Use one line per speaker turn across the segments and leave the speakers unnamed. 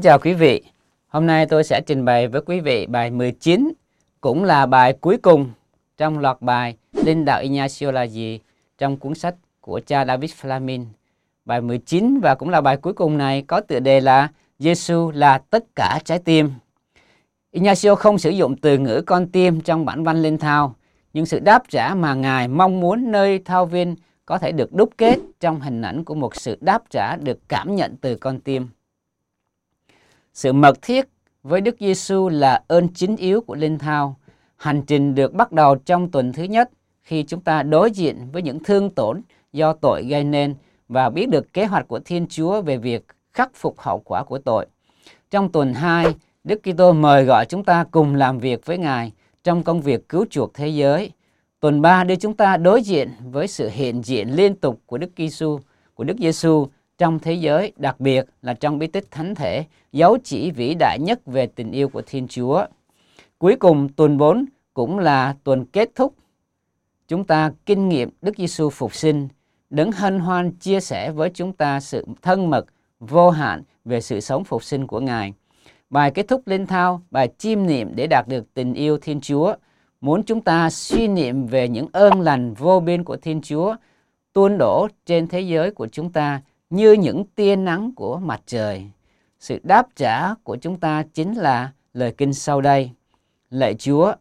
Kính chào quý vị. Hôm nay tôi sẽ trình bày với quý vị bài 19, cũng là bài cuối cùng trong loạt bài Linh đạo Ignacio là gì trong cuốn sách của cha David Flamin. Bài 19 và cũng là bài cuối cùng này có tựa đề là Giêsu là tất cả trái tim. Ignacio không sử dụng từ ngữ con tim trong bản văn linh thao, nhưng sự đáp trả mà Ngài mong muốn nơi thao viên có thể được đúc kết trong hình ảnh của một sự đáp trả được cảm nhận từ con tim. Sự mật thiết với Đức Giêsu là ơn chính yếu của linh thao. Hành trình được bắt đầu trong tuần thứ nhất khi chúng ta đối diện với những thương tổn do tội gây nên và biết được kế hoạch của Thiên Chúa về việc khắc phục hậu quả của tội. Trong tuần 2, Đức Kitô mời gọi chúng ta cùng làm việc với Ngài trong công việc cứu chuộc thế giới. Tuần 3 đưa chúng ta đối diện với sự hiện diện liên tục của Đức Giêsu, của Đức Giêsu trong thế giới, đặc biệt là trong bí tích thánh thể, dấu chỉ vĩ đại nhất về tình yêu của Thiên Chúa. Cuối cùng tuần 4 cũng là tuần kết thúc. Chúng ta kinh nghiệm Đức Giêsu phục sinh, đấng hân hoan chia sẻ với chúng ta sự thân mật, vô hạn về sự sống phục sinh của Ngài. Bài kết thúc linh thao, bài chiêm niệm để đạt được tình yêu Thiên Chúa, muốn chúng ta suy niệm về những ơn lành vô biên của Thiên Chúa tuôn đổ trên thế giới của chúng ta như những tia nắng của mặt trời. Sự đáp trả của chúng ta chính là lời kinh sau đây. Lạy Chúa,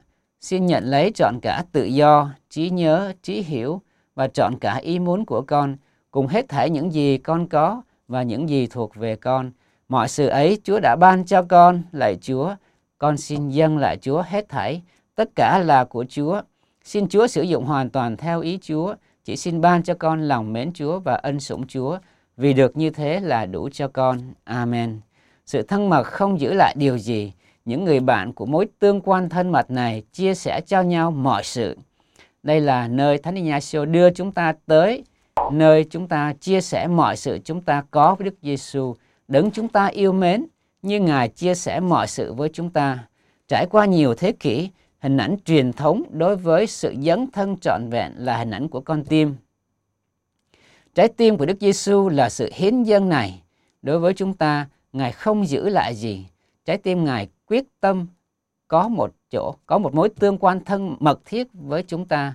xin nhận lấy trọn cả tự do, trí nhớ, trí hiểu và trọn cả ý muốn của con, cùng hết thảy những gì con có và những gì thuộc về con. Mọi sự ấy Chúa đã ban cho con, lạy Chúa. Con xin dâng lại Chúa hết thảy, tất cả là của Chúa. Xin Chúa sử dụng hoàn toàn theo ý Chúa. Chỉ xin ban cho con lòng mến Chúa và ân sủng Chúa vì được như thế là đủ cho con. Amen. Sự thân mật không giữ lại điều gì. Những người bạn của mối tương quan thân mật này chia sẻ cho nhau mọi sự. Đây là nơi Thánh Ignacio đưa chúng ta tới, nơi chúng ta chia sẻ mọi sự chúng ta có với Đức Giêsu, đấng chúng ta yêu mến, như Ngài chia sẻ mọi sự với chúng ta. Trải qua nhiều thế kỷ, hình ảnh truyền thống đối với sự dấn thân trọn vẹn là hình ảnh của con tim. Trái tim của Đức Giêsu là sự hiến dâng này. Đối với chúng ta, Ngài không giữ lại gì. Trái tim Ngài quyết tâm có một chỗ, có một mối tương quan thân mật thiết với chúng ta.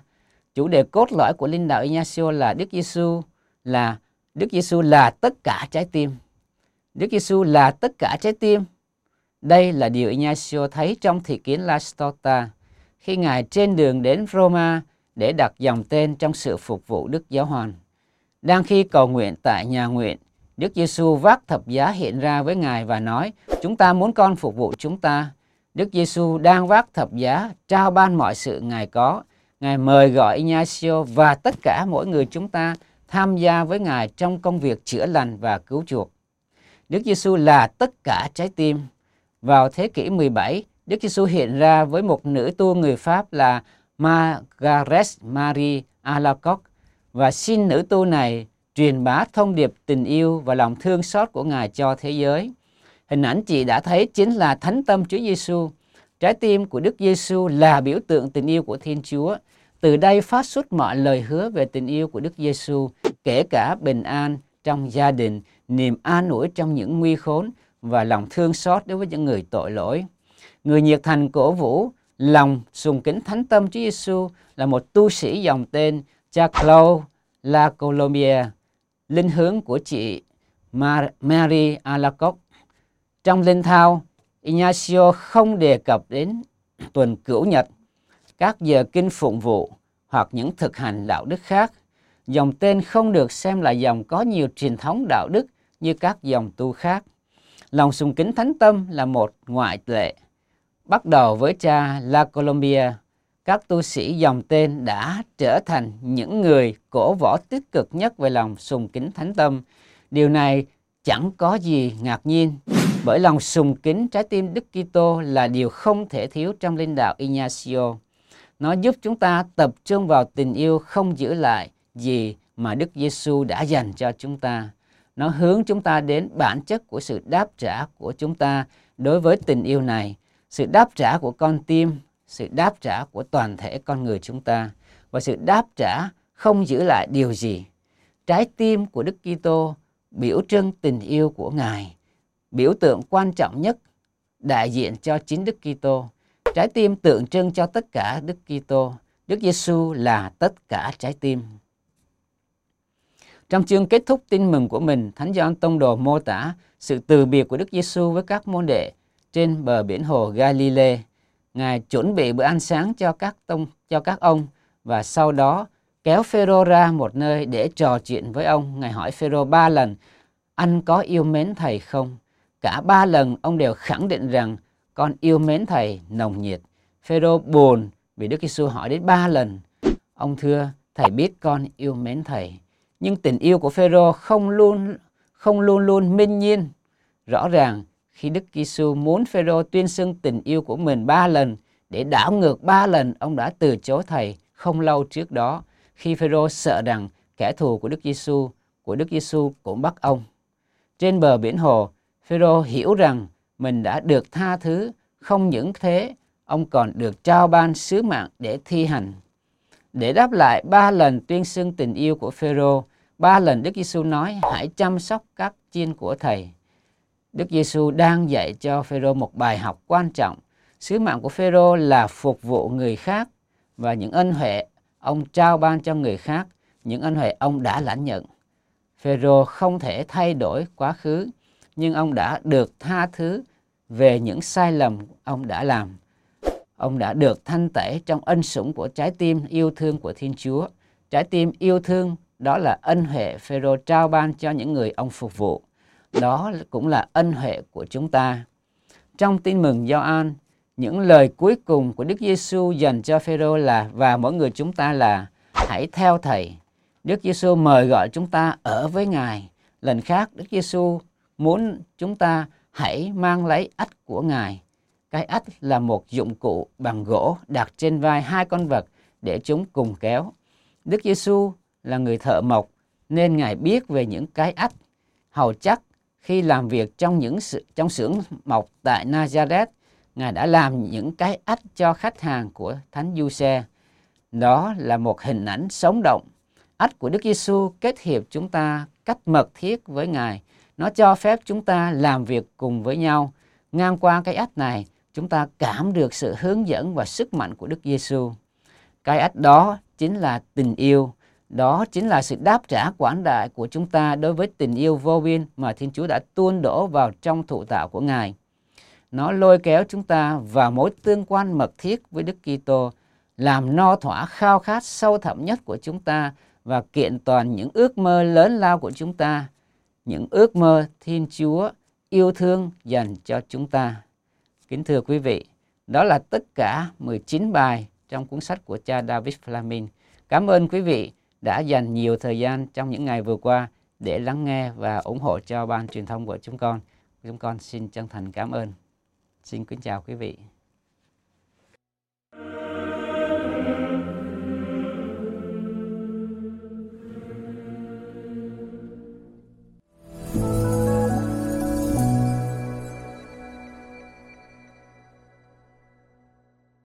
Chủ đề cốt lõi của linh đạo Ignacio là Đức Giêsu là Đức Giêsu là tất cả trái tim. Đức Giêsu là tất cả trái tim. Đây là điều Ignacio thấy trong thị kiến La Stota khi Ngài trên đường đến Roma để đặt dòng tên trong sự phục vụ Đức Giáo Hoàng. Đang khi cầu nguyện tại nhà nguyện, Đức Giêsu vác thập giá hiện ra với Ngài và nói: "Chúng ta muốn con phục vụ chúng ta." Đức Giêsu đang vác thập giá trao ban mọi sự Ngài có. Ngài mời gọi Ignacio và tất cả mỗi người chúng ta tham gia với Ngài trong công việc chữa lành và cứu chuộc. Đức Giêsu là tất cả trái tim. Vào thế kỷ 17, Đức Giêsu hiện ra với một nữ tu người Pháp là Margaret Marie Alacoque và xin nữ tu này truyền bá thông điệp tình yêu và lòng thương xót của Ngài cho thế giới. Hình ảnh chị đã thấy chính là thánh tâm Chúa Giêsu. Trái tim của Đức Giêsu là biểu tượng tình yêu của Thiên Chúa. Từ đây phát xuất mọi lời hứa về tình yêu của Đức Giêsu, kể cả bình an trong gia đình, niềm an ủi trong những nguy khốn và lòng thương xót đối với những người tội lỗi. Người nhiệt thành cổ vũ lòng sùng kính thánh tâm Chúa Giêsu là một tu sĩ dòng tên Chaclo La Colombia, linh hướng của chị Mary Alacoc. Trong linh thao, Ignacio không đề cập đến tuần cửu nhật, các giờ kinh phụng vụ hoặc những thực hành đạo đức khác. Dòng tên không được xem là dòng có nhiều truyền thống đạo đức như các dòng tu khác. Lòng sùng kính thánh tâm là một ngoại lệ. Bắt đầu với cha La Colombia, các tu sĩ dòng tên đã trở thành những người cổ võ tích cực nhất về lòng sùng kính thánh tâm. Điều này chẳng có gì ngạc nhiên, bởi lòng sùng kính trái tim Đức Kitô là điều không thể thiếu trong linh đạo Ignacio. Nó giúp chúng ta tập trung vào tình yêu không giữ lại gì mà Đức Giêsu đã dành cho chúng ta. Nó hướng chúng ta đến bản chất của sự đáp trả của chúng ta đối với tình yêu này, sự đáp trả của con tim sự đáp trả của toàn thể con người chúng ta và sự đáp trả không giữ lại điều gì. Trái tim của Đức Kitô biểu trưng tình yêu của Ngài biểu tượng quan trọng nhất đại diện cho chính Đức Kitô. Trái tim tượng trưng cho tất cả Đức Kitô. Đức Giêsu là tất cả trái tim. Trong chương kết thúc tin mừng của mình, Thánh Gioan Tông Đồ mô tả sự từ biệt của Đức Giêsu với các môn đệ trên bờ biển hồ Galilee. Ngài chuẩn bị bữa ăn sáng cho các tông cho các ông và sau đó kéo Phêrô ra một nơi để trò chuyện với ông. Ngài hỏi Phêrô ba lần: "Anh có yêu mến thầy không?" Cả ba lần ông đều khẳng định rằng con yêu mến thầy nồng nhiệt. Phêrô buồn vì Đức Giêsu hỏi đến ba lần. Ông thưa, thầy biết con yêu mến thầy. Nhưng tình yêu của Phêrô không luôn không luôn luôn minh nhiên. Rõ ràng khi Đức Giêsu muốn Phêrô tuyên xưng tình yêu của mình ba lần để đảo ngược ba lần ông đã từ chối thầy không lâu trước đó khi Phêrô sợ rằng kẻ thù của Đức Giêsu của Đức Giêsu cũng bắt ông. Trên bờ biển hồ, Phêrô hiểu rằng mình đã được tha thứ, không những thế, ông còn được trao ban sứ mạng để thi hành. Để đáp lại ba lần tuyên xưng tình yêu của Phêrô, ba lần Đức Giêsu nói hãy chăm sóc các chiên của thầy. Đức Giêsu đang dạy cho Phêrô một bài học quan trọng. Sứ mạng của Phêrô là phục vụ người khác và những ân huệ ông trao ban cho người khác, những ân huệ ông đã lãnh nhận. Phêrô không thể thay đổi quá khứ, nhưng ông đã được tha thứ về những sai lầm ông đã làm. Ông đã được thanh tẩy trong ân sủng của trái tim yêu thương của Thiên Chúa. Trái tim yêu thương đó là ân huệ Phêrô trao ban cho những người ông phục vụ. Đó cũng là ân huệ của chúng ta. Trong tin mừng Gioan, những lời cuối cùng của Đức Giêsu dành cho Phêrô là và mỗi người chúng ta là hãy theo thầy. Đức Giêsu mời gọi chúng ta ở với Ngài. Lần khác Đức Giêsu muốn chúng ta hãy mang lấy ách của Ngài. Cái ách là một dụng cụ bằng gỗ đặt trên vai hai con vật để chúng cùng kéo. Đức Giêsu là người thợ mộc nên Ngài biết về những cái ách. Hầu chắc khi làm việc trong những sự, trong xưởng mộc tại Nazareth, Ngài đã làm những cái ách cho khách hàng của Thánh Du Xe. Đó là một hình ảnh sống động. Ách của Đức Giêsu kết hiệp chúng ta cách mật thiết với Ngài nó cho phép chúng ta làm việc cùng với nhau. Ngang qua cái ách này, chúng ta cảm được sự hướng dẫn và sức mạnh của Đức Giêsu. Cái ách đó chính là tình yêu. Đó chính là sự đáp trả quảng đại của chúng ta đối với tình yêu vô biên mà Thiên Chúa đã tuôn đổ vào trong thụ tạo của Ngài. Nó lôi kéo chúng ta vào mối tương quan mật thiết với Đức Kitô, làm no thỏa khao khát sâu thẳm nhất của chúng ta và kiện toàn những ước mơ lớn lao của chúng ta những ước mơ Thiên Chúa yêu thương dành cho chúng ta. Kính thưa quý vị, đó là tất cả 19 bài trong cuốn sách của cha David Flamin. Cảm ơn quý vị đã dành nhiều thời gian trong những ngày vừa qua để lắng nghe và ủng hộ cho ban truyền thông của chúng con. Chúng con xin chân thành cảm ơn. Xin kính chào quý vị.